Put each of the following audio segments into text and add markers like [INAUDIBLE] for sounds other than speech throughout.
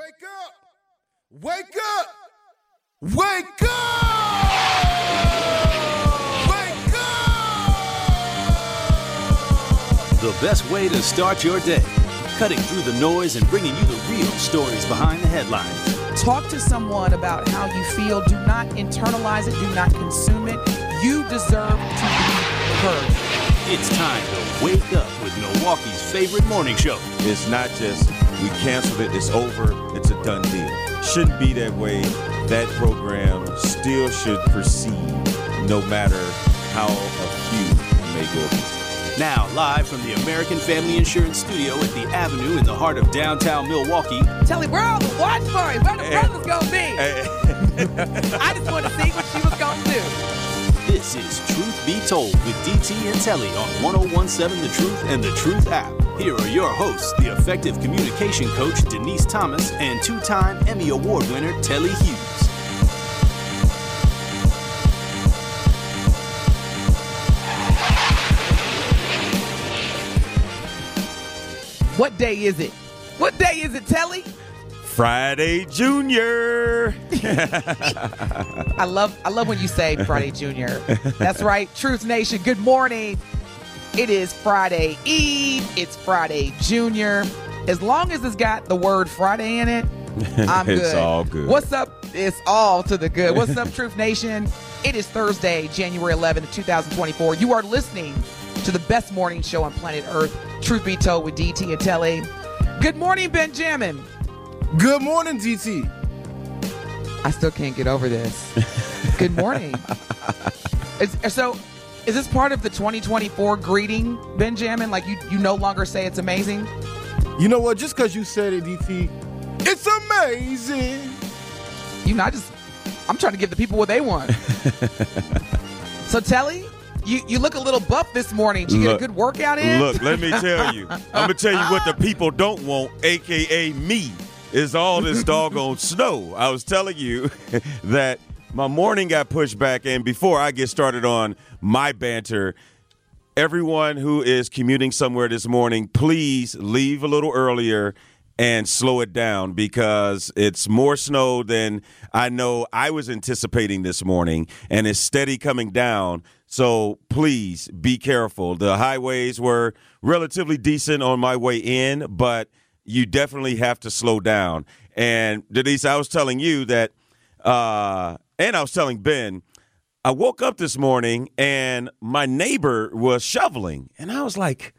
Wake up! Wake up! Wake up! Wake up! The best way to start your day. Cutting through the noise and bringing you the real stories behind the headlines. Talk to someone about how you feel. Do not internalize it. Do not consume it. You deserve to be heard. It's time to wake up with Milwaukee's favorite morning show. It's not just we canceled it, it's over, it's a done deal. Shouldn't be that way. That program still should proceed no matter how a few may go. Now, live from the American Family Insurance Studio at the Avenue in the heart of downtown Milwaukee, Tell him where all the watch parties, where the eh. brothers gonna be. Eh. [LAUGHS] I just want to see what she was gonna do. this is Truth Be Told with DT and Telly on 1017 The Truth and The Truth app. Here are your hosts, the effective communication coach Denise Thomas and two time Emmy Award winner Telly Hughes. What day is it? What day is it, Telly? Friday Junior. [LAUGHS] I love I love when you say Friday Junior. That's right. Truth Nation, good morning. It is Friday Eve. It's Friday Junior. As long as it's got the word Friday in it, [LAUGHS] I'm good. It's all good. What's up? It's all to the good. What's up, [LAUGHS] Truth Nation? It is Thursday, January 11th, 2024. You are listening to the best morning show on planet Earth, Truth Be Told with DT and Telly. Good morning, Benjamin. Good morning, DT. I still can't get over this. [LAUGHS] Good morning. Is, so, is this part of the 2024 greeting, Benjamin? Like you, you no longer say it's amazing? You know what? Just because you said it, DT, it's amazing. You know, I just, I'm trying to give the people what they want. [LAUGHS] so, Telly, you, you look a little buff this morning. Did you Look, get a good workout in? Look, let me tell you. [LAUGHS] I'm gonna tell you what the people don't want, aka me, is all this [LAUGHS] doggone snow. I was telling you that my morning got pushed back, and before I get started on my banter, everyone who is commuting somewhere this morning, please leave a little earlier and slow it down because it's more snow than I know I was anticipating this morning, and it's steady coming down. So please be careful. The highways were relatively decent on my way in, but you definitely have to slow down. And Denise, I was telling you that, uh, and I was telling Ben, I woke up this morning and my neighbor was shoveling, and I was like,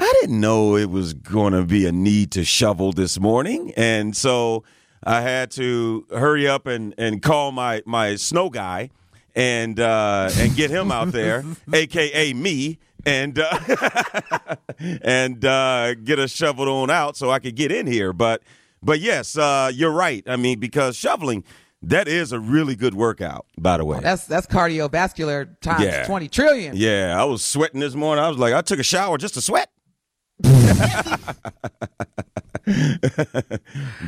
I didn't know it was going to be a need to shovel this morning, and so I had to hurry up and, and call my my snow guy and uh, and get him out there, [LAUGHS] aka me, and uh, [LAUGHS] and uh, get us shoveled on out so I could get in here. But but yes, uh, you're right. I mean, because shoveling that is a really good workout, by the way. That's that's cardiovascular times Yeah. 20 trillion. Yeah, I was sweating this morning. I was like, I took a shower just to sweat. [LAUGHS]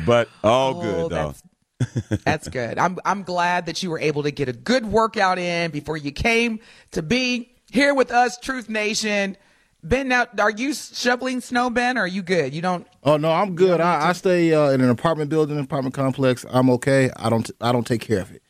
but all Oh, good though. That's, that's good. I'm I'm glad that you were able to get a good workout in before you came to be here with us, Truth Nation. Ben, now are you shoveling snow, Ben? Or are you good? You don't. Oh no, I'm good. I, I stay uh, in an apartment building, apartment complex. I'm okay. I don't. I don't take care of it.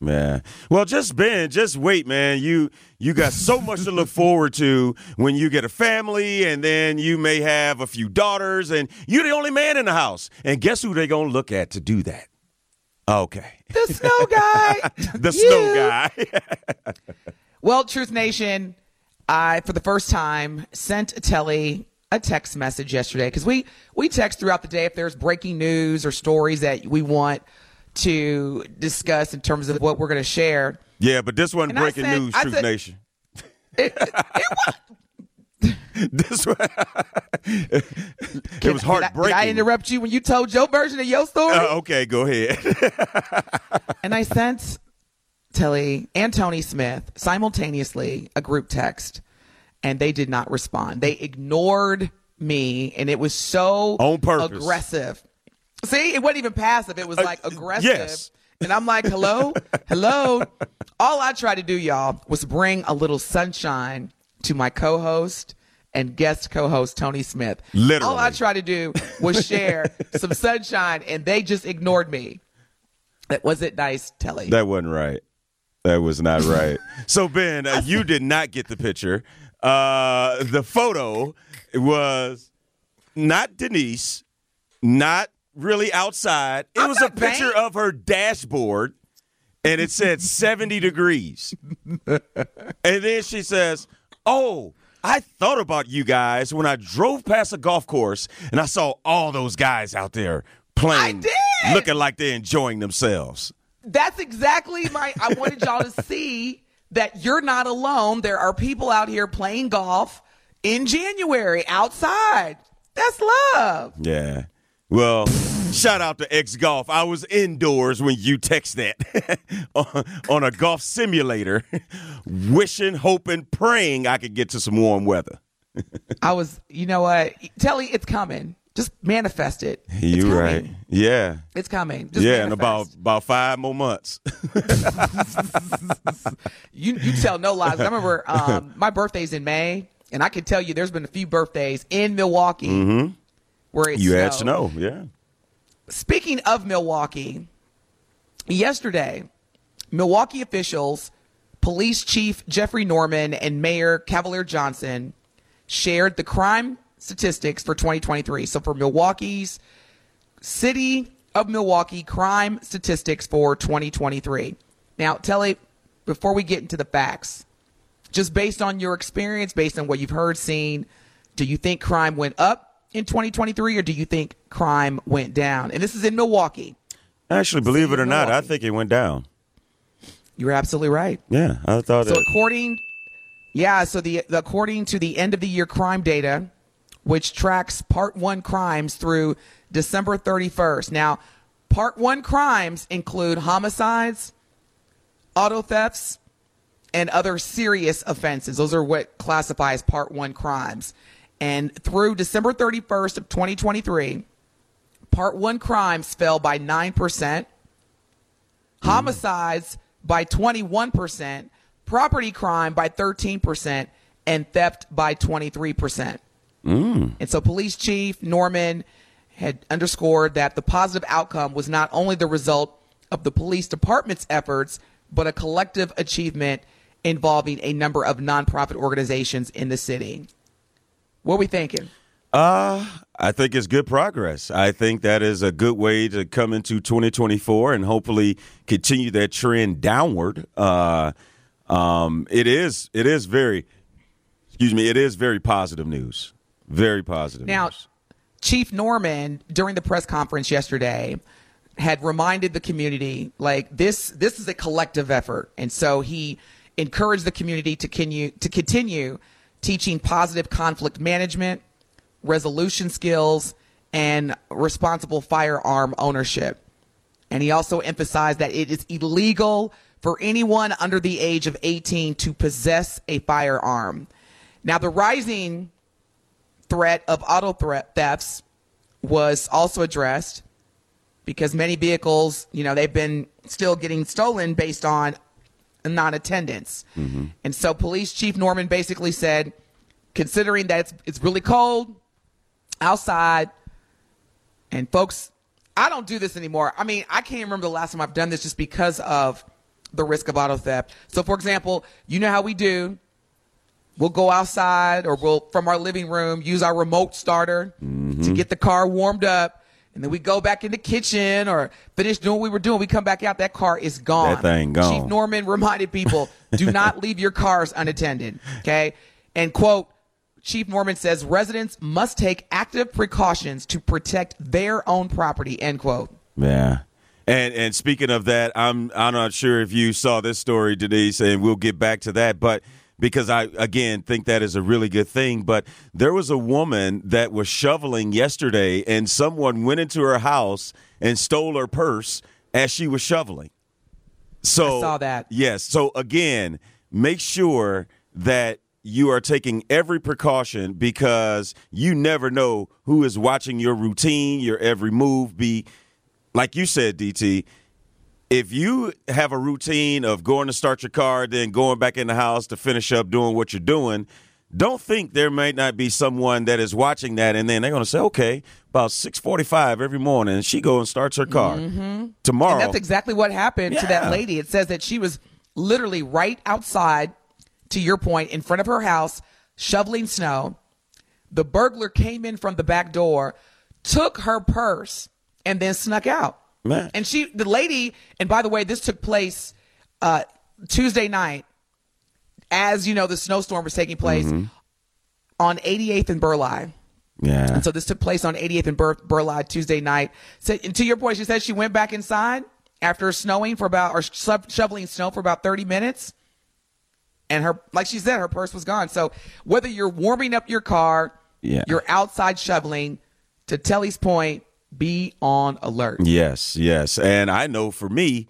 Man. Well, just Ben, just wait, man. You you got so [LAUGHS] much to look forward to when you get a family and then you may have a few daughters and you're the only man in the house. And guess who they're going to look at to do that? Okay. The snow guy. [LAUGHS] The You. snow guy. [LAUGHS] Well, Truth Nation, I for the first time sent Telly a text message yesterday because we we text throughout the day if there's breaking news or stories that we want to discuss in terms of what we're going to share. yeah, but this wasn't And breaking said- news, I Truth said- Nation. It, it, [LAUGHS] it was. This it was Did I- heartbreaking. Did I interrupt you when you told your version of your story? Uh, okay, go ahead. [LAUGHS] and I sent Telly and Tony Smith simultaneously a group text, and they did not respond. They ignored me, and it was so On purpose. aggressive. See, it wasn't even passive; it was uh, like aggressive. yes. And I'm like, hello, hello. All I tried to do, y'all, was bring a little sunshine to my co-host and guest co-host Tony Smith. Literally. All I tried to do was share [LAUGHS] some sunshine, and they just ignored me. That wasn't nice, Telly? That wasn't right. That was not right. [LAUGHS] so Ben, uh, you did not get the picture. Uh, the photo was not Denise, not really outside. It I'm was a picture vain. of her dashboard, and it said [LAUGHS] 70 degrees. and then she says, "Oh." I thought about you guys when I drove past a golf course and I saw all those guys out there playing, did. looking like they're enjoying themselves. That's exactly my. I wanted y'all to see that you're not alone. There are people out here playing golf in January outside. That's love. Yeah. Well, shout out to X Golf. I was indoors when you text that [LAUGHS] on, on a golf simulator, [LAUGHS] wishing, hoping, praying I could get to some warm weather. [LAUGHS] I was. You know what? Telly, it's coming. Just manifest it. It's You right? Yeah. It's coming. Just yeah, in about about five more months. [LAUGHS] you you tell no lies. I remember um, my birthday's in May, and I can tell you there's been a few birthdays in Milwaukee where it's Mm-hmm. you had snow, yeah. Speaking of Milwaukee, yesterday, Milwaukee officials, Police Chief Jeffrey Norman, and Mayor Cavalier Johnson shared the crime statistics for 2023. So for Milwaukee's City of Milwaukee crime statistics for 2023. Now, Telly, before we get into the facts, just based on your experience, based on what you've heard, seen, do you think crime went up in 2023 or do you think crime went down? And this is in Milwaukee. Actually, believe it or not, I think it went down. You're absolutely right. Yeah, I thought So that. according, yeah, so the, the according to the end of the year crime data, which tracks Part One crimes through December 31st. Now, Part One crimes include homicides, auto thefts, and other serious offenses. Those are what classify as Part One crimes. And through December 31st of 2023, Part One crimes fell by nine percent homicides by 21%, property crime by 13%, and theft by 23%. And so Police Chief Norman had underscored that the positive outcome was not only the result of the police department's efforts, but a collective achievement involving a number of nonprofit organizations in the city. What are we thinking? Uh, I think it's good progress. I think that is a good way to come into 2024 and hopefully continue that trend downward. Uh, um, it is it is very, excuse me, it is very positive news. Very positive. Now, news. Chief Norman during the press conference yesterday had reminded the community like this this is a collective effort and so he encouraged the community to continue to continue teaching positive conflict management, resolution skills and responsible firearm ownership. And he also emphasized that it is illegal for anyone under the age of 18 to possess a firearm. Now, the rising threat of auto threat thefts was also addressed because many vehicles, you know, they've been still getting stolen based on non-attendance. Mm-hmm. And so police chief Norman basically said, considering that it's, it's really cold outside and folks, I don't do this anymore. I mean, I can't remember the last time I've done this just because of the risk of auto theft. So for example, you know how we do we'll go outside or we'll from our living room use our remote starter to mm-hmm. get the car warmed up. And then we go back in the kitchen or finish doing what we were doing. We come back out that car is gone. That thing gone. chief norman reminded people do not [LAUGHS] leave your cars unattended okay? And quote chief norman says residents must take active precautions to protect their own property end quote. Yeah. And and speaking of that, I'm I'm not sure if you saw this story, Denise, and we'll get back to that, but because I again think that is a really good thing. But there was a woman that was shoveling yesterday, and someone went into her house and stole her purse as she was shoveling. So I saw that. Yes. So again, make sure that you are taking every precaution because you never know who is watching your routine, your every move. Be like you said, DT. If you have a routine of going to start your car, then going back in the house to finish up doing what you're doing, don't think there might not be someone that is watching that, and then they're going to say, "Okay, about six forty-five every morning, she go and starts her car tomorrow." And that's exactly what happened to that lady. It says that she was literally right outside, to your point, in front of her house, shoveling snow. The burglar came in from the back door, took her purse, and then snuck out. Man. And she, the lady, and by the way, this took place uh, Tuesday night, as you know, the snowstorm was taking place on 88th and Burleigh. yeah, And so this took place on 88th and Bur- Burleigh Tuesday night. So, and to your point, she said she went back inside after snowing for about, or sho- shoveling snow for about 30 minutes. And her, like she said, her purse was gone. So whether you're warming up your car, Yeah. you're outside shoveling, to Telly's point, be on alert. Yes, yes. And I know for me,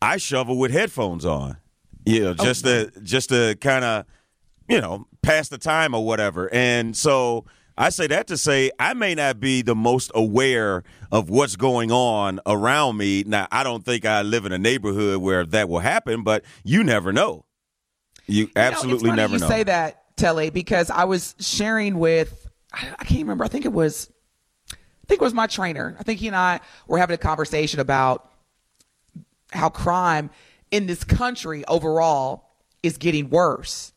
I shovel with headphones on. You know, oh, just to just to kind of, you know, pass the time or whatever. And so I say that to say I may not be the most aware of what's going on around me. Now, I don't think I live in a neighborhood where that will happen, but you never know. You You absolutely never you know. say that, Telly, because I was sharing with I, can't remember. I think it was think it was my trainer. I think he and I were having a conversation about how crime in this country overall is getting worse.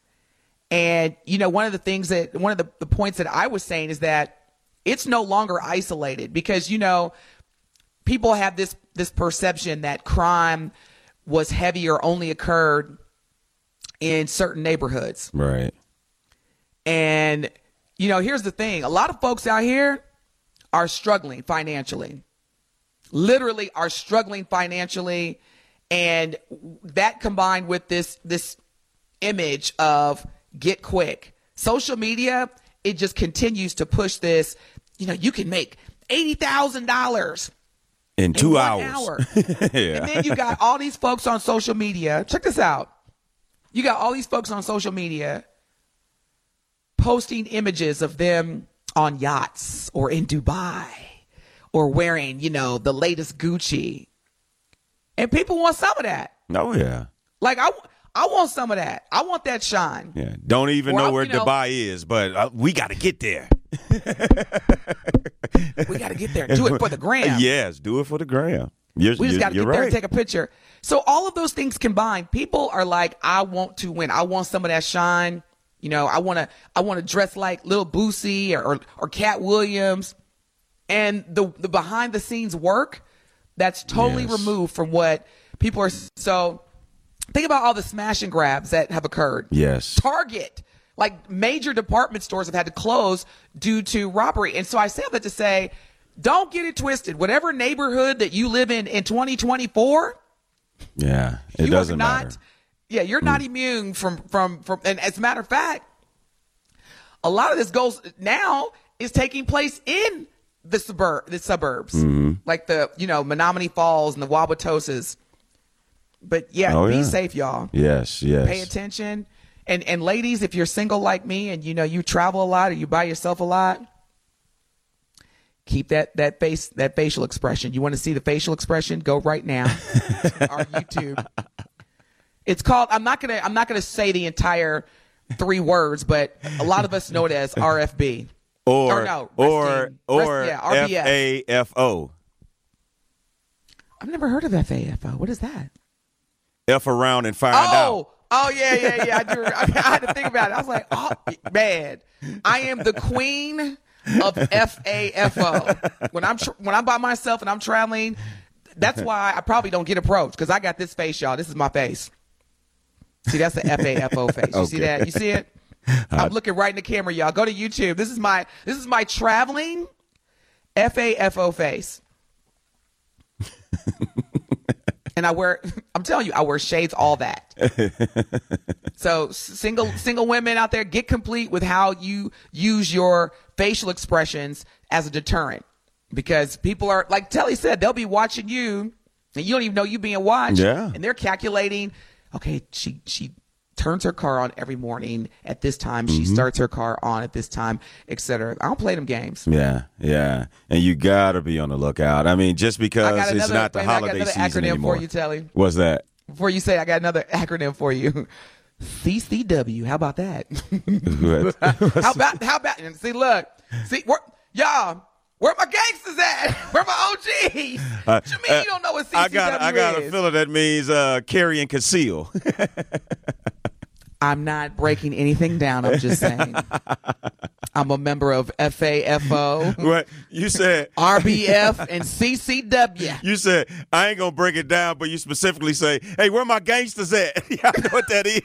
And you know, one of the things that one of the, the points that I was saying is that it's no longer isolated because you know people have this this perception that crime was heavy or only occurred in certain neighborhoods. Right. And, you know, here's the thing a lot of folks out here are struggling financially, literally are struggling financially. And that combined with this, this image of get quick, social media, it just continues to push this. You know, you can make $80,000 In in two one hours. hour. yeah. [LAUGHS] And then you got all these folks on social media. Check this out. You got all these folks on social media posting images of them on yachts or in Dubai or wearing, you know, the latest Gucci. And people want some of that. Oh yeah. Like I I want some of that. I want that shine. Yeah. Don't even Or, know I- where you know- Dubai is, but uh, we got to get there. [LAUGHS] We got to get there. Do it for the gram. [LAUGHS] Yes, do it for the gram. You're, We just got to get there and take a picture. So all of those things combined, people are like, I want to win. I want some of that shine. You know, I want to, I want to dress like Little Boosie or, or, or Katt Williams. And the, the behind the scenes work that's totally Yes. removed from what people are. So think about all the smash and grabs that have occurred. Yes. Target, like major department stores have had to close due to robbery. And so I say that to say, don't get it twisted. Whatever neighborhood that you live in in 2024, Yeah. It doesn't not, matter. Yeah, you're not immune from, from, from, and as a matter of fact, a lot of this goes now is taking place in the suburb, the suburbs, Mm-hmm. like the, you know, Menomonee Falls and the Wauwatosas. But yeah, Oh, be yeah. safe, y'all Yes, yes. pay attention. And and ladies, if you're single like me and you know you travel a lot or you by yourself a lot, keep that that face that facial expression. You want to see the facial expression? Go right now [LAUGHS] to our YouTube. It's called. I'm not gonna. I'm not gonna say the entire three words, but a lot of us know it as RFB. Or Or no, or or yeah, F. A F O. I've never heard of FAFO. What is that? F around and find Oh, out. oh yeah, yeah, yeah. I, do, I had to think about it. I was like, oh man, I am the queen of FAFO. When I'm tr- when I'm by myself and I'm traveling, that's why I probably don't get approached because I got this face, y'all. This is my face. See, that's the FAFO face. You see that? You see it? [LAUGHS] I'm looking right in the camera, y'all. Go to YouTube. This is my this is my traveling FAFO face. [LAUGHS] and I wear I'm telling you, I wear shades, all that. [LAUGHS] so single single women out there, get complete with how you use your facial expressions as a deterrent. Because people are like Telly said, they'll be watching you and you don't even know you being watched. Yeah. And they're calculating, okay, she she turns her car on every morning at this time, she Mm-hmm. starts her car on at this time, etc. I don't play them games. Yeah, yeah. And you got to be on the lookout. I mean, just because got it's not the minute, I got holiday season acronym anymore. for you, Telly. What's that? Before you say, I got another acronym for you. CCW. How about that? [LAUGHS] [LAUGHS] how about how about see look see where y'all where my gangsters at? [LAUGHS] Where my OGs? what you mean you don't know what CCW Uh, I got I got is? a feeling that means uh, carry and conceal. I'm not breaking anything down. I'm just saying. [LAUGHS] I'm a member of FAFO, what you said? [LAUGHS] RBF, and CCW. You said I ain't gonna break it down, but you specifically say, "Hey, where my gangsters at?" Y'all know what that is.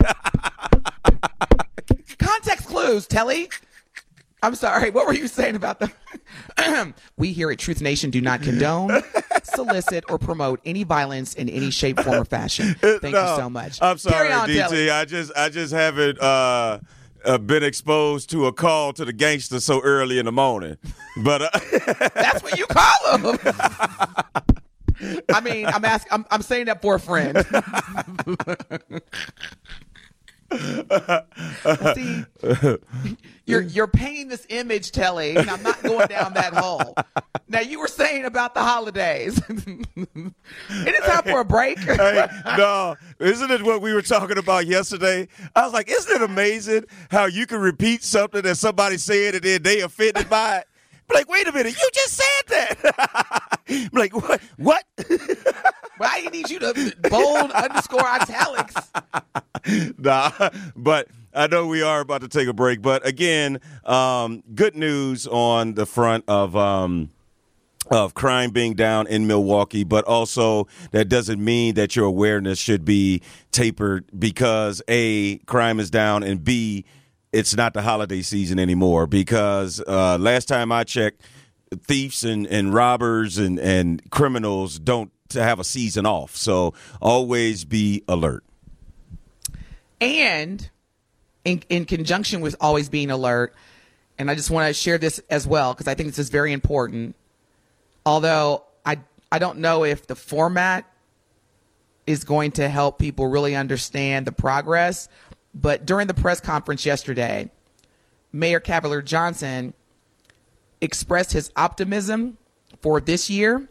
Context clues, Telly. I'm sorry. What were you saying about them? [CLEARS THROAT] we here at Truth Nation do not condone, [LAUGHS] solicit, or promote any violence in any shape, form, or fashion. [LAUGHS] Thank you No, so much. I'm sorry, on, DT. Telly. I just I just haven't uh, uh, been exposed to a call to the gangster so early in the morning. But uh, [LAUGHS] That's what you call them. I mean, I'm asking. I'm, I'm saying that for a friend. See, you're you're painting this image, Telly, and I'm not going down that hole. Now you were saying about the holidays. [LAUGHS] it is time for a break. [LAUGHS] hey, no, isn't it what we were talking about yesterday? I was like, isn't it amazing how you can repeat something that somebody said and then they offended by it? Like, wait a minute, you just said that. [LAUGHS] I'm like, what? What? [LAUGHS] But I need you to bold underscore italics. [LAUGHS] nah, but I know we are about to take a break. But again, um, good news on the front of. Um, of crime being down in Milwaukee, but also that doesn't mean that your awareness should be tapered because A, crime is down, and B, it's not the holiday season anymore. Because uh, last time I checked, thieves and, and robbers and, and criminals don't have a season off. So always be alert. and in, in conjunction with always being alert and i just want to share this as well because i think this is very important although i i don't know if the format is going to help people really understand the progress but during the press conference yesterday mayor cavalier johnson expressed his optimism for this year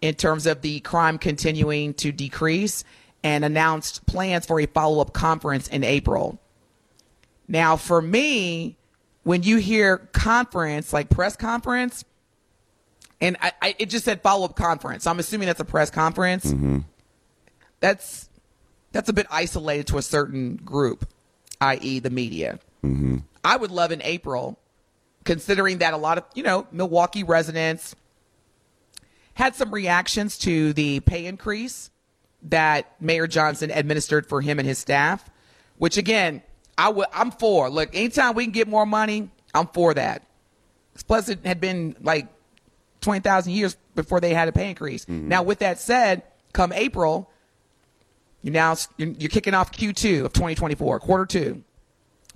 in terms of the crime continuing to decrease and announced plans for a follow up conference in April. Now, for me, when you hear conference, like press conference, and I, I, it just said follow up conference, I'm assuming that's a press conference. Mm-hmm. That's that's a bit isolated to a certain group, i.e., the media. Mm-hmm. I would love in April, considering that a lot of you know Milwaukee residents had some reactions to the pay increase that Mayor Johnson administered for him and his staff, which again, I would I'm for. Look, anytime we can get more money, I'm for that. Plus, it had been like twenty thousand years before they had a pay increase. Mm-hmm. Now, with that said, come April, you now you're, you're kicking off Q2 of 2024, quarter two,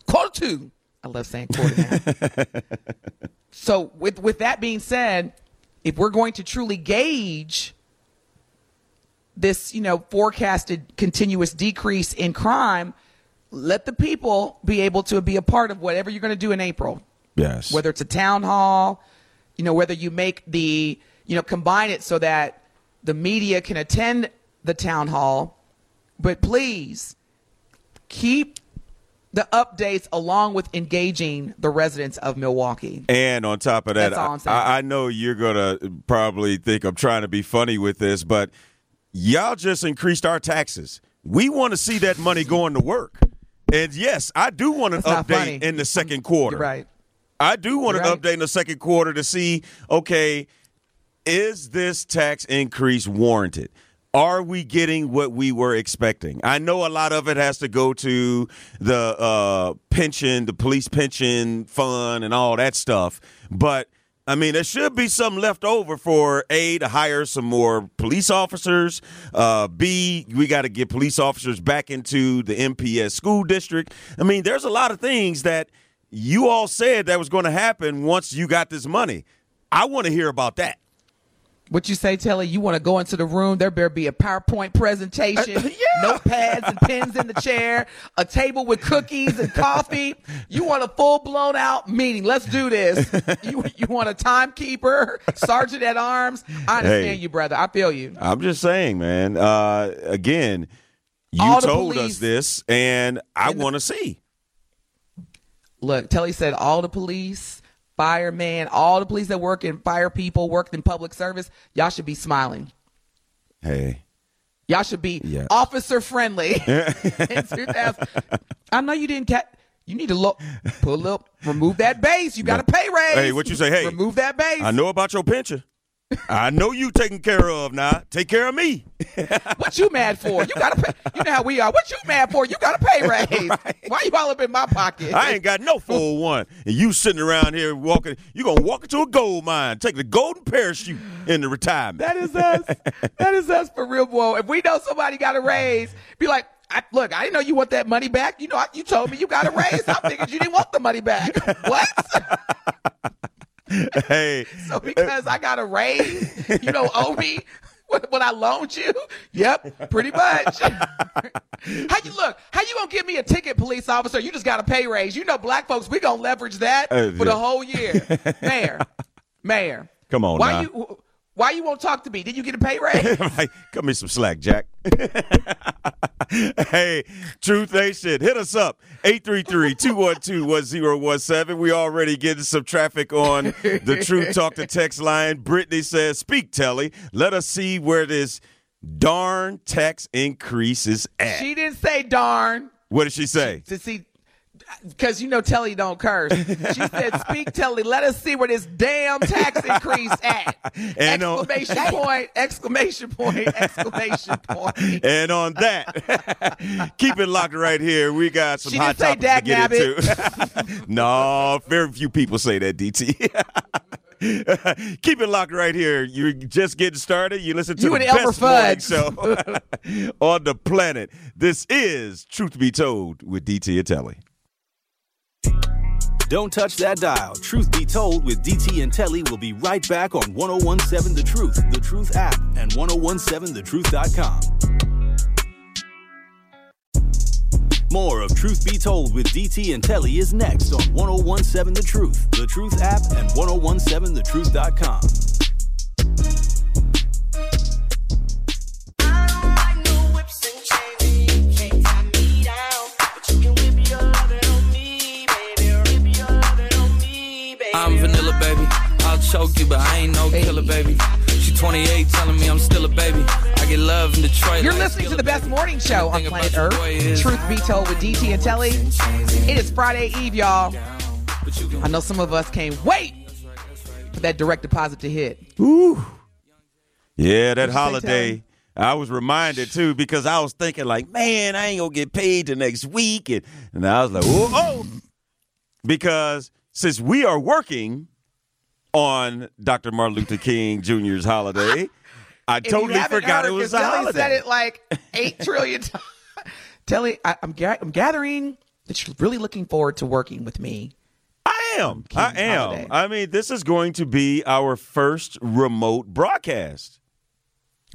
quarter two. I love saying quarter now. [LAUGHS] so, with with that being said, if we're going to truly gauge this, you know, forecasted continuous decrease in crime, let the people be able to be a part of whatever you're going to do in April. Yes. Whether it's a town hall, you know, whether you make the, you know, combine it so that the media can attend the town hall, but please keep the updates along with engaging the residents of Milwaukee. And on top of that. I, I know you're gonna probably think I'm trying to be funny with this, but y'all just increased our taxes. We want to see that money going to work. And yes, I do want an That's update in the second quarter. You're right. I do want You're an right. update in the second quarter to see, okay, is this tax increase warranted? Are we getting what we were expecting? I know a lot of it has to go to the uh, pension, the police pension fund, and all that stuff. But I mean, there should be some left over for A, to hire some more police officers. Uh, B, we got to get police officers back into the MPS school district. I mean, there's a lot of things that you all said that was going to happen once you got this money. I want to hear about that. What you say, Telly? You want to go into the room? There better be a PowerPoint presentation, [LAUGHS] Yeah. notepads and pens in the chair, a table with cookies and coffee. You want a full blown out meeting? Let's do this. [LAUGHS] You you want a timekeeper, sergeant at arms? I understand Hey. you, brother. I feel you. I'm just saying, man. Uh, again, You All told us this, and I want to see. Look, Telly said all the police, firemen, all the police that work in fire people, work in public service, y'all should be smiling. Hey, Y'all should be Yeah. officer friendly. [LAUGHS] I know you didn't catch. You need to look, pull up, remove that base. You got a pay raise. Hey, what you say? Hey, remove that base. I know about your pension. I know you taken care of now. Take care of me. [LAUGHS] What you mad for? You got to pay. You know how we are. What you mad for? You gotta pay [LAUGHS] raise. Why you all up in my pocket? I ain't got no 401. And you sitting around here walking, you going to walk into a gold mine, take the golden parachute into retirement. That is us. [LAUGHS] that is us for real, boy. If we know somebody got a raise, be like, I, look, I didn't know you want that money back. You know, I, you told me you got a raise. I figured you didn't want the money back. what? [LAUGHS] hey, So because I got a raise, you don't owe me what, what I loaned you? Yep, pretty much. [LAUGHS] how you look? How you gonna give me a ticket, police officer? You just got a pay raise. You know, black folks, we gonna leverage that Uh, for yeah. the whole year. [LAUGHS] Mayor, mayor, Come on why now. you? Why you won't talk to me? Did you get a pay raise? [LAUGHS] Like, cut me some slack, Jack. [LAUGHS] hey, Truth Nation, hit us up. 833-212-1017. We already getting some traffic on the Truth Talk to text line. Brittany says, speak, Telly. Let us see where this darn tax increase is at. she didn't say darn. what did she say? to see because you know Telly don't curse. She said, "Speak, Telly. Let us see where this damn tax increase at." [LAUGHS] And uh, on- exclamation [LAUGHS] point! Exclamation point! Exclamation point! And on that, [LAUGHS] keep it locked right here. We got some She hot topics to get into. no, very few people say that, DT. Keep it locked right here. You're just getting started. You listen to You the and best morning show on the planet. This is Truth to Be Told with DT and Telly. Don't touch that dial. Truth be told, with DT and Telly, we'll be right back on 1017 The Truth, The Truth app, and 1017thetruth.com. More of Truth Be Told with DT and Telly is next on 1017 The Truth, The Truth app, and 1017thetruth.com. but I ain't no killer, baby. She 28, telling me I'm still a baby. I get love in Detroit. You're like listening to Skilla, the best morning show on Thing planet Earth. is- Truth be told with DT and Telly. It is Friday Eve, y'all. But you can I know some of us can't wait for that direct deposit to hit. Ooh. Yeah, that holiday. I was reminded too because I was thinking like, man, I ain't gonna get paid the next week, and, and I was like, oh, oh, because since we are working on Dr. Martin Luther King Jr.'s holiday, I totally forgot heard, it was a Telly holiday. said it like eight trillion times. [LAUGHS] Telly, I, I'm, ga- I'm gathering that you're really looking forward to working with me. I am. I am. holiday. I mean, this is going to be our first remote broadcast.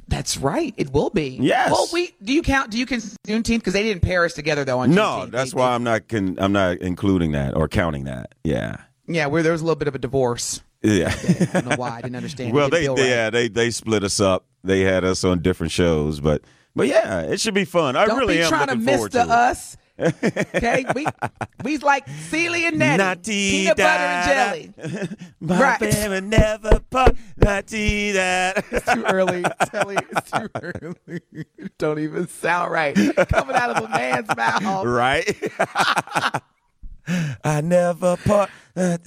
That's right. It will be. Yes. Well, we do you count? Do you count Juneteenth? Because they didn't pair us together though. On No, Juneteenth. that's why I'm not. Con- I'm not including that or counting that. Yeah. Yeah, where there was a little bit of a divorce. Yeah. I don't know why. I didn't understand. well, they, didn't they right. yeah they they split us up. They had us on different shows, but but yeah, it should be fun. I Don't really be am trying to miss to us. Okay, [LAUGHS] we we's like Celie and Nettie, Naughty peanut butter da-da. and jelly. [LAUGHS] My Right. baby never part. That. too early. [LAUGHS] Telly, it's too early. Don't even sound right. Coming out of a man's mouth. right. I never part. Uh, [LAUGHS]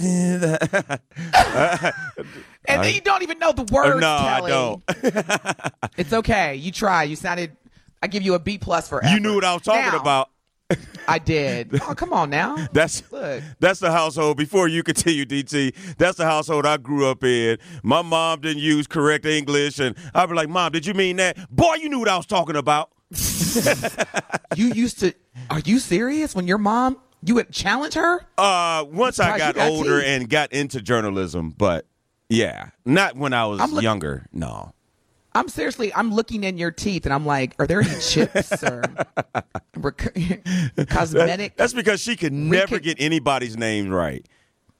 and then you don't even know the words, no, I don't. [LAUGHS] It's okay. You try. You sounded. I give you a B plus for effort. You knew what I was talking Now, about. [LAUGHS] I did. Oh, come on now. That's Look. that's the household. Before you continue, DT, that's the household I grew up in. My mom didn't use correct English, and I'd be like, "Mom, did you mean that?" Boy, you knew what I was talking about. You used to. Are you serious? When your mom, you would challenge her? Uh, once I got older and got into journalism, but yeah, not when I was I'm look- younger. No. I'm seriously. I'm looking in your teeth, and I'm like, are there any chips [LAUGHS] or rec- [LAUGHS] cosmetic? That's because she could never Recon- get anybody's name right.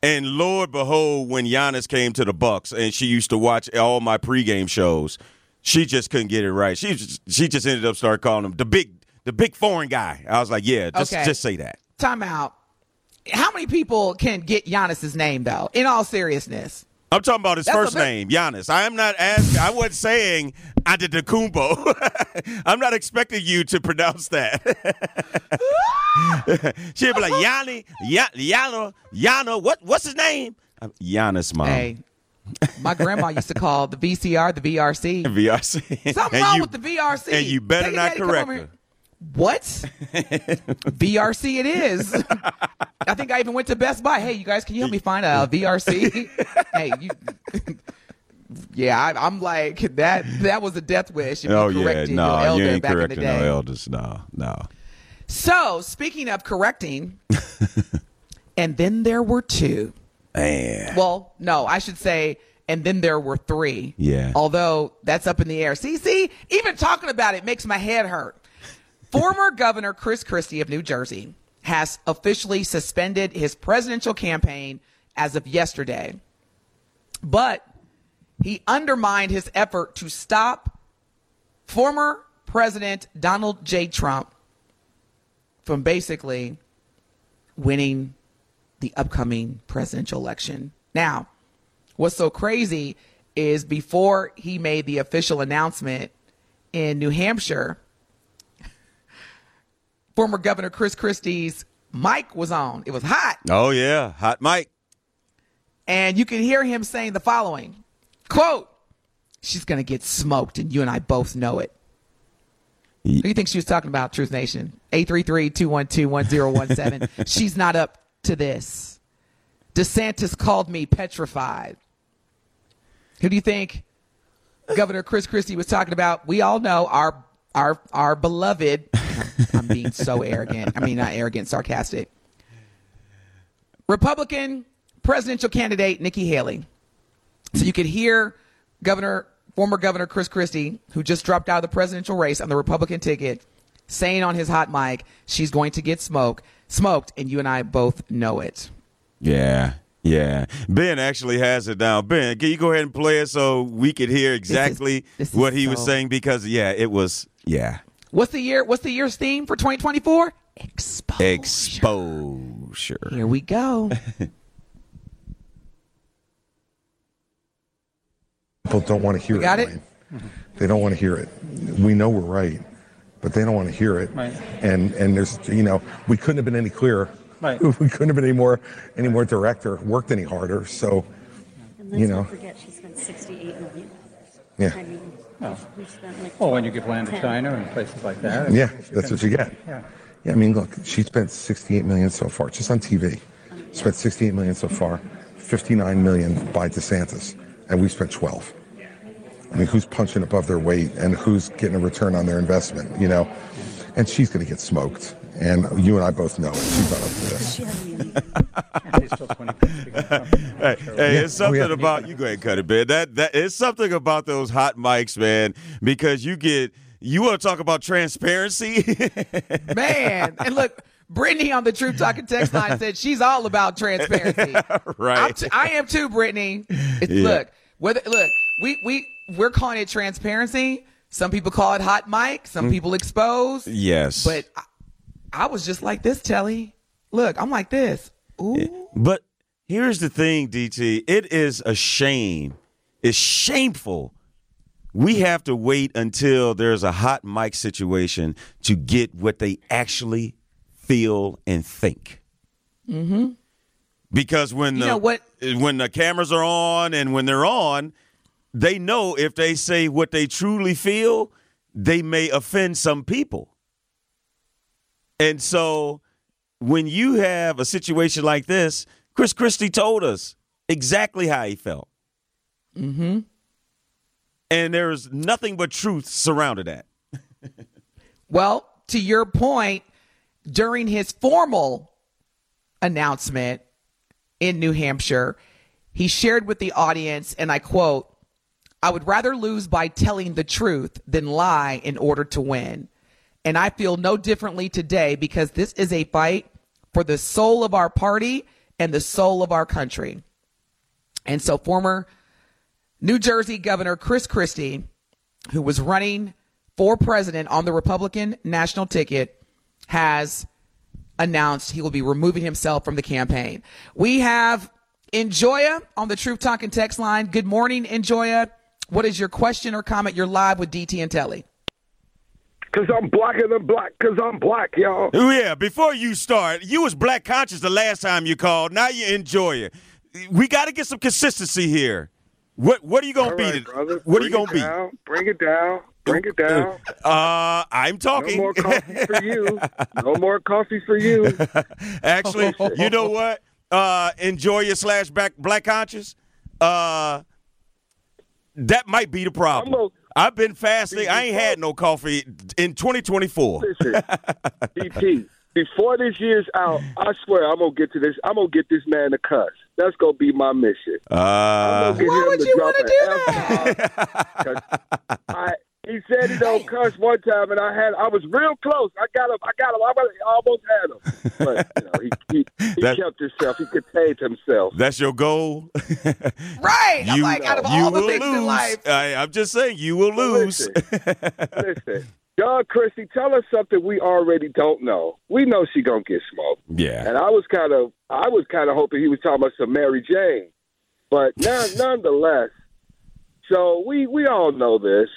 And Lord behold, when Giannis came to the Bucks and she used to watch all my pregame shows, she just couldn't get it right. She just, she just ended up start calling him the big the big foreign guy. I was like, yeah, just Okay. just say that. Time out. How many people can get Giannis's name though? In all seriousness. I'm talking about his That's first name, Giannis. I am not asking. I wasn't saying Antetokounmpo. [LAUGHS] I'm not expecting you to pronounce that. [LAUGHS] She'll be like Yanni, Ya- Yana, Yana. What? What's his name? Giannis, mom. Hey, my grandma used to call the VCR the VRC. [LAUGHS] VRC. Something And wrong you- with the VRC. and you better Take not correct her. What? VRC it is. I think I even went to Best Buy. Hey, you guys, can you help me find a VRC? [LAUGHS] hey, you. [LAUGHS] yeah, I, I'm like that. That was a death wish. Oh yeah, no, you ain't back correcting no elders. No, no. So, speaking of correcting, [LAUGHS] and then there were two. Man. Well, no, I should say, and then there were three. Yeah. Although that's up in the air. See, see, even talking about it makes my head hurt. Former Governor Chris Christie of New Jersey has officially suspended his presidential campaign as of yesterday. But he undermined his effort to stop former President Donald J. Trump from basically winning the upcoming presidential election. Now, what's so crazy is before he made the official announcement in New Hampshire, former Governor Chris Christie's mic was on. It was hot. Oh yeah, hot mic. And you can hear him saying the following quote, She's going to get smoked, and you and I both know it. Who do you think she was talking about, Truth Nation? 833 212 1017. [LAUGHS] She's not up to this. DeSantis called me petrified. Who do you think Governor Chris Christie was talking about? We all know our our our beloved. [LAUGHS] I'm being so arrogant. I mean, not arrogant, sarcastic. Republican presidential candidate Nikki Haley. So you could hear Governor, former Governor Chris Christie, who just dropped out of the presidential race on the Republican ticket, saying on his hot mic, she's going to get smoke, smoked, and you and I both know it. Yeah. Yeah. Ben actually has it down. Ben, can you go ahead and play it so we could hear exactly this is what he was saying? Because yeah, it was yeah. What's the year? What's the year's theme for 2024? Exposure. Exposure. Here we go. [LAUGHS] People don't want to hear We got it. it? They don't want to hear it. We know we're right, but they don't want to hear it. Right. And and there's you know we couldn't have been any clearer. Right. [LAUGHS] We couldn't have been any more any more direct or worked any harder. So And You know. forget she spent 68 million. yeah, I mean, Oh. we've spent like. Oh, well, when you give land to 10. China and places like that. yeah, that's what you get. Yeah. Yeah, I mean, look, she spent 68 million so far, just on TV. Spent 68 million so far, 59 million by DeSantis, and we spent 12. I mean, who's punching above their weight and who's getting a return on their investment, you know? And she's going to get smoked. And you and I both know it. She's not up to this. She hasn't even. [LAUGHS] She's still 20 Hey, hey, it's something Oh, yeah. about you. Go ahead, cut it, man. That that it's something about those hot mics, man. Because you get you want to talk about transparency. [LAUGHS] Man. And look, Brittany on the Truth Talking text line said she's all about transparency. [LAUGHS] right. I'm t- I am too, Brittany. Yeah. Look, whether look, we we we're calling it transparency. Some people call it hot mic. Mm. Some people expose. yes, But I, I was just like this, Telly. Look, I'm like this. Ooh. But here's the thing, DT. It is a shame. It's shameful. We have to wait until there's a hot mic situation to get what they actually feel and think. Mm-hmm. Because when You the know what? when the cameras are on and when they're on, they know if they say what they truly feel, they may offend some people. And so when you have a situation like this, Chris Christie told us exactly how he felt. Mm-hmm. And there's nothing but truth surrounded that. [LAUGHS] Well, to your point, during his formal announcement in New Hampshire, he shared with the audience, and I quote, I would rather lose by telling the truth than lie in order to win. And I feel no differently today because this is a fight for the soul of our party and the soul of our country. And so, former New Jersey Governor Chris Christie, who was running for president on the Republican national ticket has announced he will be removing himself from the campaign. We have Enjoya on the Truth Talking text line. Good morning, Enjoya. What is your question or comment? You're live with DT and Telly. Cause I'm blacker than black. Cause I'm black, y'all. Oh, yeah, before you start, you was black conscious the last time you called. Now you enjoy it. We got to get some consistency here. What What are you gonna All be? right, brother. what are you gonna down. Bring it down. Bring it down. [LAUGHS] Uh, I'm talking. No more coffee for you. No more coffee for you. [LAUGHS] Actually, you know what? Uh, enjoy your slash back black conscious. Uh, that might be the problem. I'm I've been fasting. I ain't had no coffee in 2024. Listen, [LAUGHS] DT. Before this year's out, I swear I'm gonna get to this. I'm gonna get this man to cuss. That's gonna be my mission. Uh, I'm gonna get Why would you wanna do F-bomb. [LAUGHS] 'Cause I, he said he don't cuss one time, and I had I was real close. I got him. I got him. I almost had him, but you know, he he, he That- kept himself. He contained himself. That's your goal. [LAUGHS] Right. I'm you like, out of you all the will things lose. in life. I, I'm just saying, you will lose. Listen, [LAUGHS] listen. John Christie, tell us something we already don't know. We know she gonna get smoked. yeah. And I was kind of, I was kind of hoping he was talking about some Mary Jane, but none, [LAUGHS] nonetheless. So we we all know this.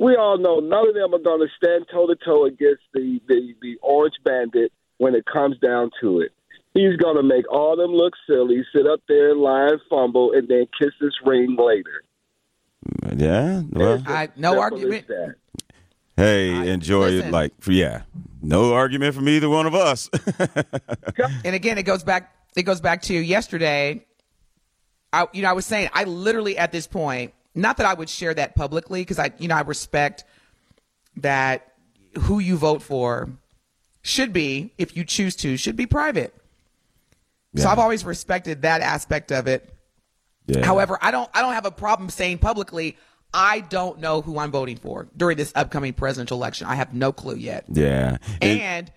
We all know none of them are going to stand toe to toe against the, the the Orange Bandit when it comes down to it. He's going to make all them look silly, sit up there and lie and fumble, and then kiss this ring later. Yeah. Well, I, no argument. as that. hey, enjoy listen. it. Like, yeah. No argument from either one of us. [LAUGHS] [LAUGHS] And again, it goes back. It goes back to yesterday. I, you know, I was saying I literally at this point, not that I would share that publicly because I, you know, I respect that who you vote for should be, if you choose to, should be private. So I've always respected that aspect of it. yeah. However, I don't I don't have a problem saying publicly I don't know who I'm voting for during this upcoming presidential election. I have no clue yet. yeah. And- And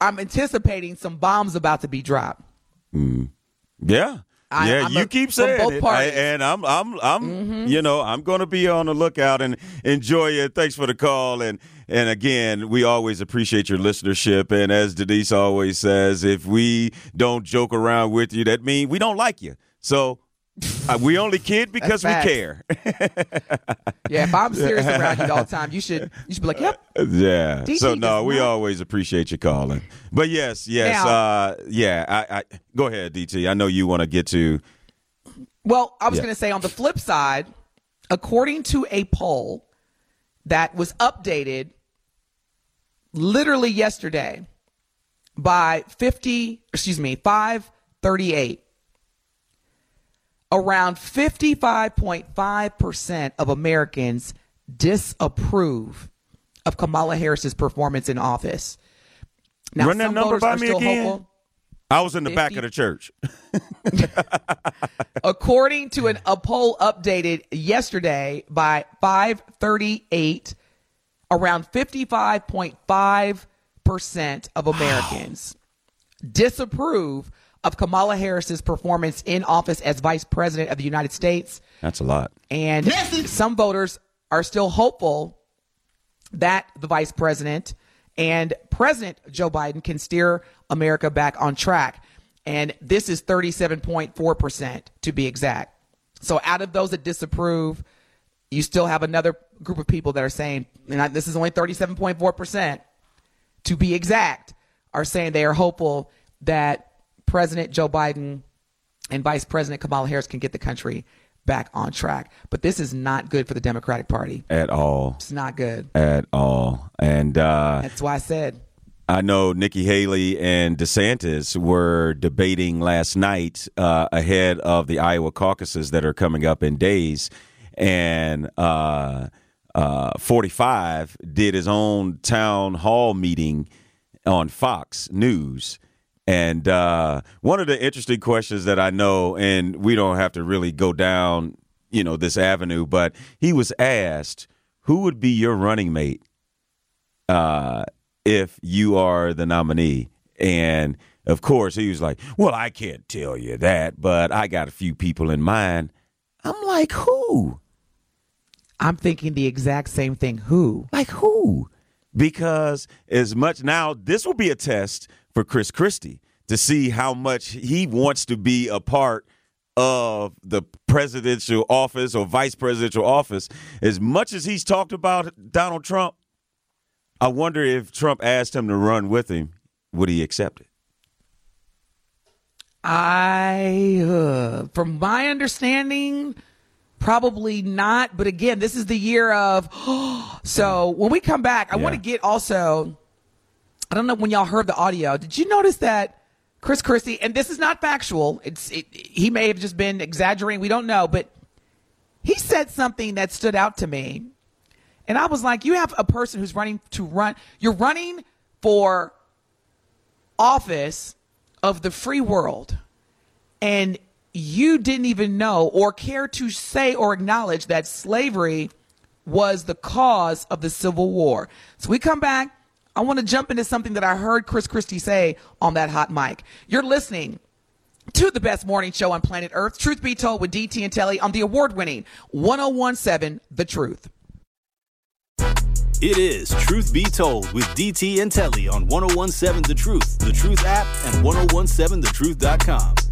I'm anticipating some bombs about to be dropped. Mm. Yeah. I- yeah, I'm you a- keep saying it. Mm-hmm. I- and I'm, I'm, I'm, you know, I'm going to be on the lookout and enjoy it. Thanks for the call, and and again, we always appreciate your listenership. And as Denise always says, if we don't joke around with you, that means we don't like you. So uh, we only kid because we care. [LAUGHS] Yeah, if I'm serious around you all the time, you should you should be like, yep. Yeah. DT so no, we not- always appreciate you calling. But yes, yes, Now- uh, yeah. I, I go ahead, DT. I know you want to get to. Well, I was Yeah. going to say on the flip side, according to a poll that was updated literally yesterday by 50, excuse me, 538, around 55.5% of Americans disapprove of Kamala Harris's performance in office. Now, Run that some number by me again. hopeful. I was in the back of the church. [LAUGHS] According to an, a poll updated yesterday by 538, around 55.5% of Americans disapprove of Kamala Harris's performance in office as vice president of the United States. That's a lot. And some voters are still hopeful that the vice president and President Joe Biden can steer America back on track. And this is 37.4% to be exact. So out of those that disapprove, you still have another group of people that are saying, and I- this is only 37.4% to be exact, are saying they are hopeful that President Joe Biden and Vice President Kamala Harris can get the country back on track. But this is not good for the Democratic Party. At all. It's not good. At all. And uh, That's why I said I know Nikki Haley and DeSantis were debating last night uh, ahead of the Iowa caucuses that are coming up in days. And uh, uh, 45 did his own town hall meeting on Fox News. And uh, one of the interesting questions that I know, and we don't have to really go down, you know, this avenue, but he was asked, "Who would be your running mate uh, if you are the nominee?" And of course, he was like, "Well, I can't tell you that, but I got a few people in mind." I'm like, "Who?" I'm thinking the exact same thing. Who? Like who? Because as much now, this will be a test for Chris Christie to see how much he wants to be a part of the presidential office or vice presidential office. As much as he's talked about Donald Trump, I wonder if Trump asked him to run with him, would he accept it? I, uh, from my understanding, probably not. But again, this is the year of. [GASPS] so when we come back, I want to get also. I don't know when y'all heard the audio. Did you notice that Chris Christie? And this is not factual. It's it, he may have just been exaggerating. We don't know, but he said something that stood out to me, and I was like, "You have a person who's running to run. You're running for office." of the free world and you didn't even know or care to say or acknowledge that slavery was the cause of the Civil War. So we come back. I want to jump into something that I heard Chris Christie say on that hot mic. You're listening to the best morning show on planet Earth, Truth Be Told with DT and Telly on the award winning 1017 The Truth. It is Truth Be Told with DT and Telly on 1017 The Truth, The Truth app, and 1017thetruth.com.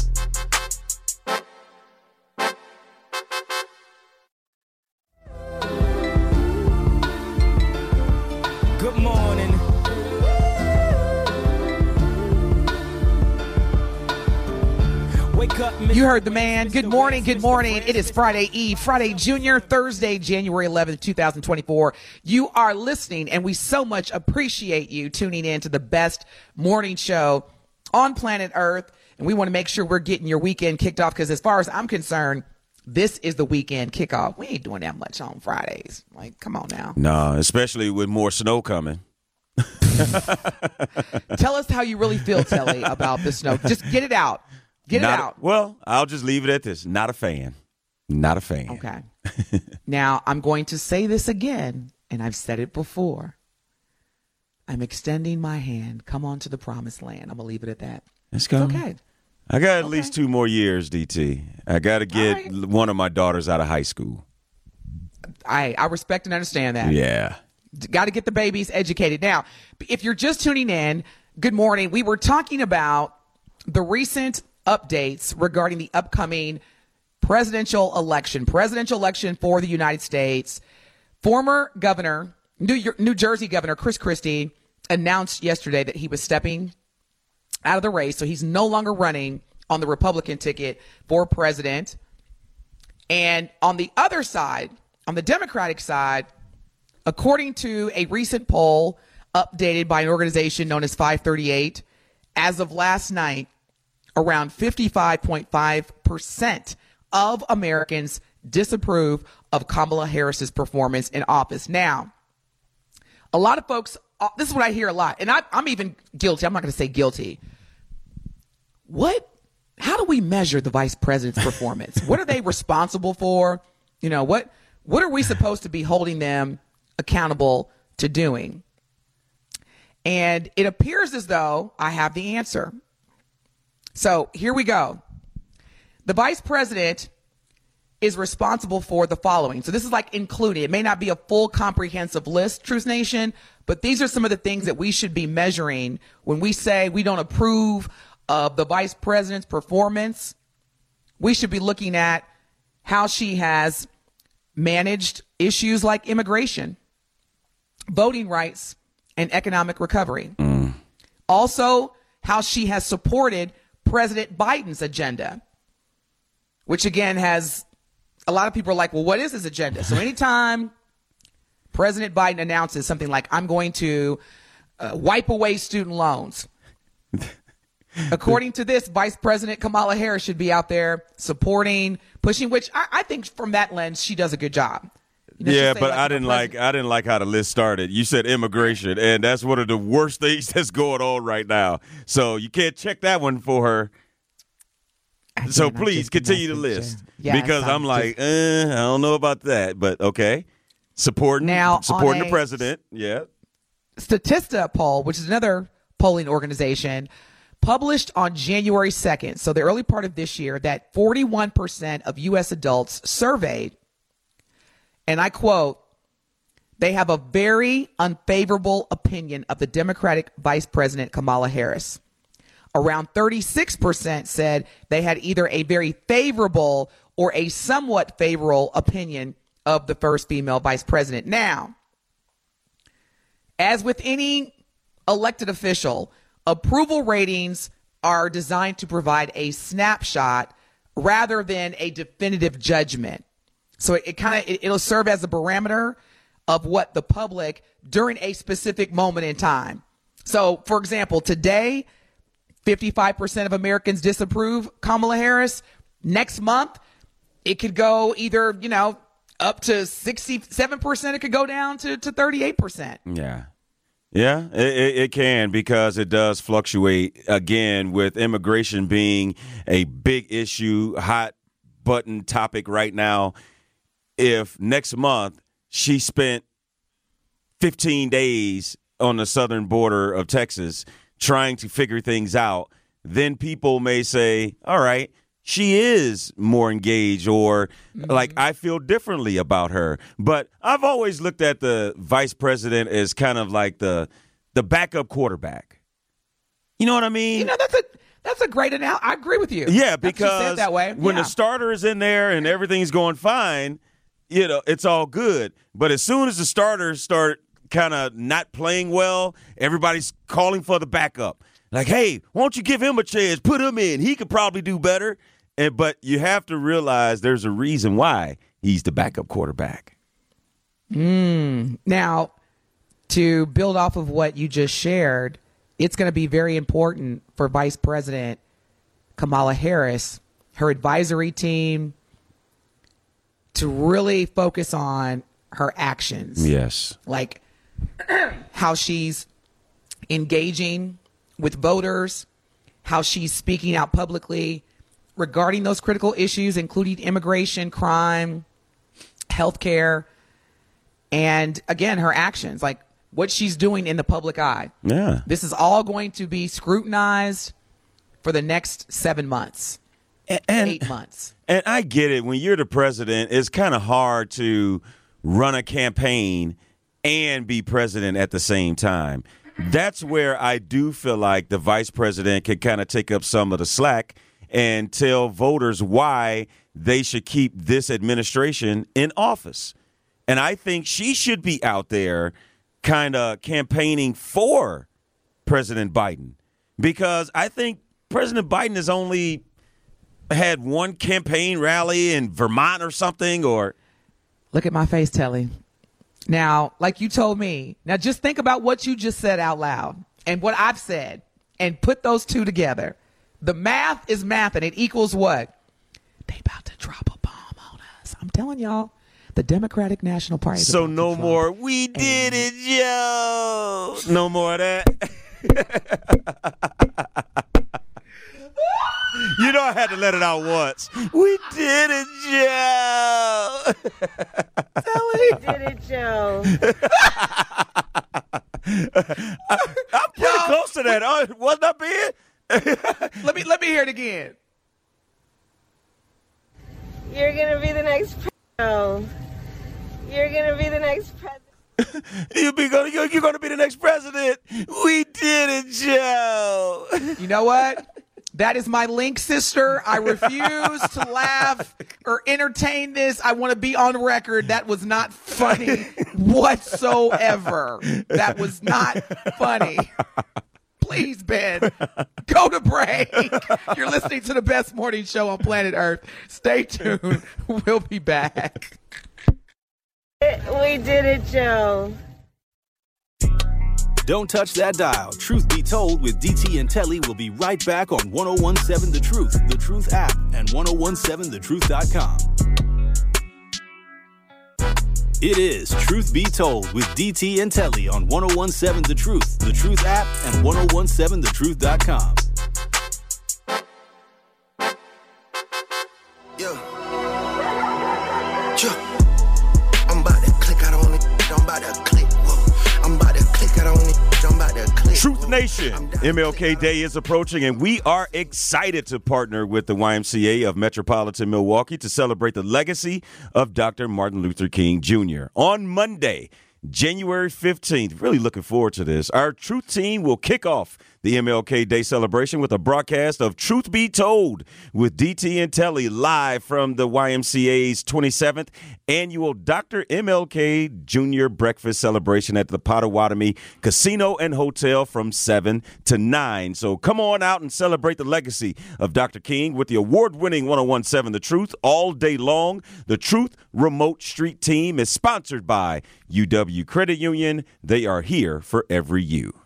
You heard the man. Good morning. Good morning. It is Friday Eve, Friday Junior, Thursday, January 11th, 2024. You are listening, and we so much appreciate you tuning in to the best morning show on planet Earth. And we want to make sure we're getting your weekend kicked off because, as far as I'm concerned, this is the weekend kickoff. We ain't doing that much on Fridays. Like, come on now. No, especially with more snow coming. [LAUGHS] Tell us how you really feel, Telly, about the snow. Just get it out. Get Not- it out. Well, I'll just leave it at this. Not a fan. Not a fan. Okay. [LAUGHS] now, I'm going to say this again, and I've said it before. I'm extending my hand. Come on to the promised land. I'm going to leave it at that. Let's go. It's okay. I got at least two more years, DT. I got to get right. one of my daughters out of high school. I, I respect and understand that. Yeah. Got to get the babies educated. Now, if you're just tuning in, good morning. We were talking about the recent updates regarding the upcoming presidential election, presidential election for the United States. Former governor, New, New Jersey governor Chris Christie announced yesterday that he was stepping out of the race. So he's no longer running on the Republican ticket for president. And on the other side, on the Democratic side, according to a recent poll updated by an organization known as 538, as of last night, around 55.5% of Americans disapprove of Kamala Harris's performance in office. Now, a lot of folks, uh, this is what I hear a lot, and I, I'm even guilty. I'm not going to say guilty. What? How do we measure the vice president's [LAUGHS] performance? what are they responsible for? You know what? What are we supposed to be holding them accountable to doing? And it appears as though I have the answer. So here we go. The vice president is responsible for the following. So this is like included. It may not be a full comprehensive list, Truth Nation, but these are some of the things that we should be measuring when we say we don't approve of the vice president's performance. We should be looking at how she has managed issues like immigration, voting rights, and economic recovery. Mm. Also, how she has supported President Biden's agenda, which again has a lot of people are like, well, what is his agenda? So anytime President Biden announces something like, I'm going to uh, wipe away student loans. [LAUGHS] According to this, Vice President Kamala Harris should be out there supporting, pushing, which I, I think from that lens, she does a good job. Know, yeah, but like, I didn't like I didn't like how the list started. You said immigration, and that's one of the worst things [LAUGHS] that's going on right now. So you can't check that one for her. so Again, I'm please continue the list because I'm, I'm like, uh, I don't know about that, but okay. Supporting Now, supporting the president, yeah. Statista poll, which is another polling organization, published on January 2nd, so the early part of this year, that 41% of U.S. adults surveyed, and I quote, they have a very unfavorable opinion of the Democratic Vice President Kamala Harris. Around 36% said they had either a very favorable or a somewhat favorable opinion of the first female vice president. Now, as with any elected official, approval ratings are designed to provide a snapshot rather than a definitive judgment. So it, it kind of it, it'll serve as a barometer of what the public during a specific moment in time. So, for example, today, 55% of Americans disapprove Kamala Harris. Next month, it could go either, you know, up to 67%, it could go down to, to 38%. Yeah. Yeah, it, it, it can because it does fluctuate again with immigration being a big issue, hot button topic right now. If next month she spent 15 days on the southern border of Texas trying to figure things out, then people may say, all right, she is more engaged or mm-hmm. like I feel differently about her. But I've always looked at the vice president as kind of like the the backup quarterback. You know what I mean? You know, that's a that's a great analogy. I agree with you. Yeah, That's- you said because that way. when Yeah. the starter is in there and everything's going fine, you know, it's all good. But as soon as the starters start kind of not playing well, everybody's calling for the backup. Like, hey, won't you give him a chance? Put him in. He could probably do better. And but you have to realize there's a reason why he's the backup quarterback. Mm. Now, to build off of what you just shared, it's going to be very important for Vice President Kamala Harris, her advisory team, to really focus on her actions. Yes. Like [CLEARS THROAT] how she's engaging with voters, how she's speaking out publicly regarding those critical issues, including immigration, crime, healthcare, and again, her actions, like what she's doing in the public eye. Yeah. This is all going to be scrutinized for the next seven months, eight months. And I get it. When you're the president, it's kind of hard to run a campaign and be president at the same time. That's where I do feel like the vice president can kind of take up some of the slack and tell voters why they should keep this administration in office. And I think she should be out there kind of campaigning for President Biden because I think President Biden is only had one campaign rally in Vermont or something or Look at my face, Telly. Now, like you told me, now just think about what you just said out loud and what I've said and put those two together. The math is math and it equals what? They about to drop a bomb on us. I'm telling y'all, the Democratic National Party. so no more we did it Joe no more of that [LAUGHS] you know I had to let it out once we did it Joe We did it, Joe. I'm pretty close to that oh, wasn't I being let me let me hear it again You're gonna be the next president. You're gonna be the next president. you be gonna you're, you're gonna be the next president we did it Joe You know what? That is my link, sister. I refuse to [LAUGHS] laugh or entertain this. I want to be on record. That was not funny [LAUGHS] whatsoever. That was not funny. Please, Ben, go to break. You're listening to the best morning show on planet Earth. Stay tuned. We'll be back. We did it, Joe. Don't touch that dial. Truth be told, with DT and Telly, we'll be right back on 1017 The Truth, The Truth app, and 1017thetruth.com. It is Truth Be Told with DT and Telly on 1017 The Truth, The Truth app, and 1017thetruth.com. Yeah. Nation, MLK Day is approaching, and we are excited to partner with the YMCA of Metropolitan Milwaukee to celebrate the legacy of Dr. Martin Luther King Jr. On Monday, January 15th, really looking forward to this. Our Truth Team will kick off the MLK Day celebration with a broadcast of Truth Be Told with DT and Telly live from the YMCA's 27th annual Dr. MLK Jr. breakfast celebration at the Potawatomi Casino and Hotel from 7 to 9. So come on out and celebrate the legacy of Dr. King with the award winning 1017 The Truth all day long. The Truth Remote Street Team is sponsored by UW Credit Union. They are here for every you.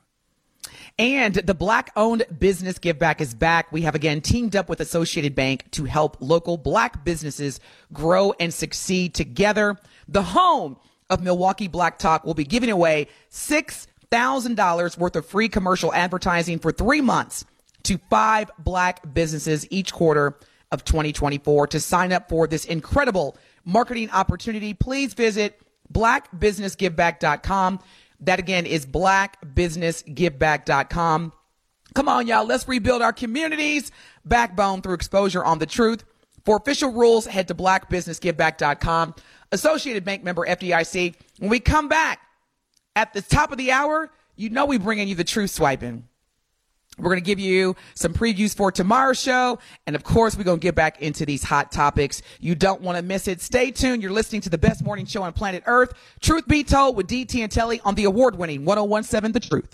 And the black owned business give back is back. We have again teamed up with Associated Bank to help local black businesses grow and succeed together. The home of Milwaukee Black Talk will be giving away $6,000 worth of free commercial advertising for three months to five black businesses each quarter of 2024. To sign up for this incredible marketing opportunity, please visit blackbusinessgiveback.com. That again is blackbusinessgiveback.com. Come on, y'all. Let's rebuild our communities. Backbone through exposure on the truth. For official rules, head to blackbusinessgiveback.com. Associated Bank member FDIC. When we come back at the top of the hour, you know we bringing you the truth swiping. We're going to give you some previews for tomorrow's show. And of course, we're going to get back into these hot topics. You don't want to miss it. Stay tuned. You're listening to the best morning show on planet Earth. Truth be told with DT and Telly on the award winning 1017 The Truth.